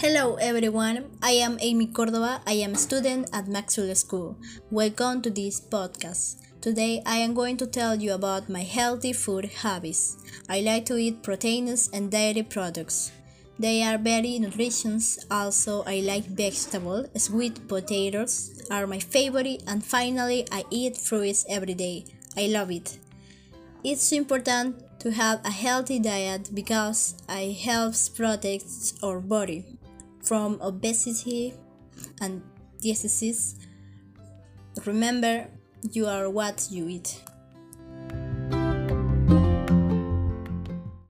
Hello everyone, I am Amy Cordova. I am a student at Maxwell School. Welcome to this podcast. Today I am going to tell you about my healthy food habits. I like to eat proteins and dairy products. They are very nutritious. Also, I like vegetables. Sweet potatoes are my favorite. And finally, I eat fruits every day. I love it. It's important to have a healthy diet because it helps protect our body from obesity and diseases. Remember, you are what you eat.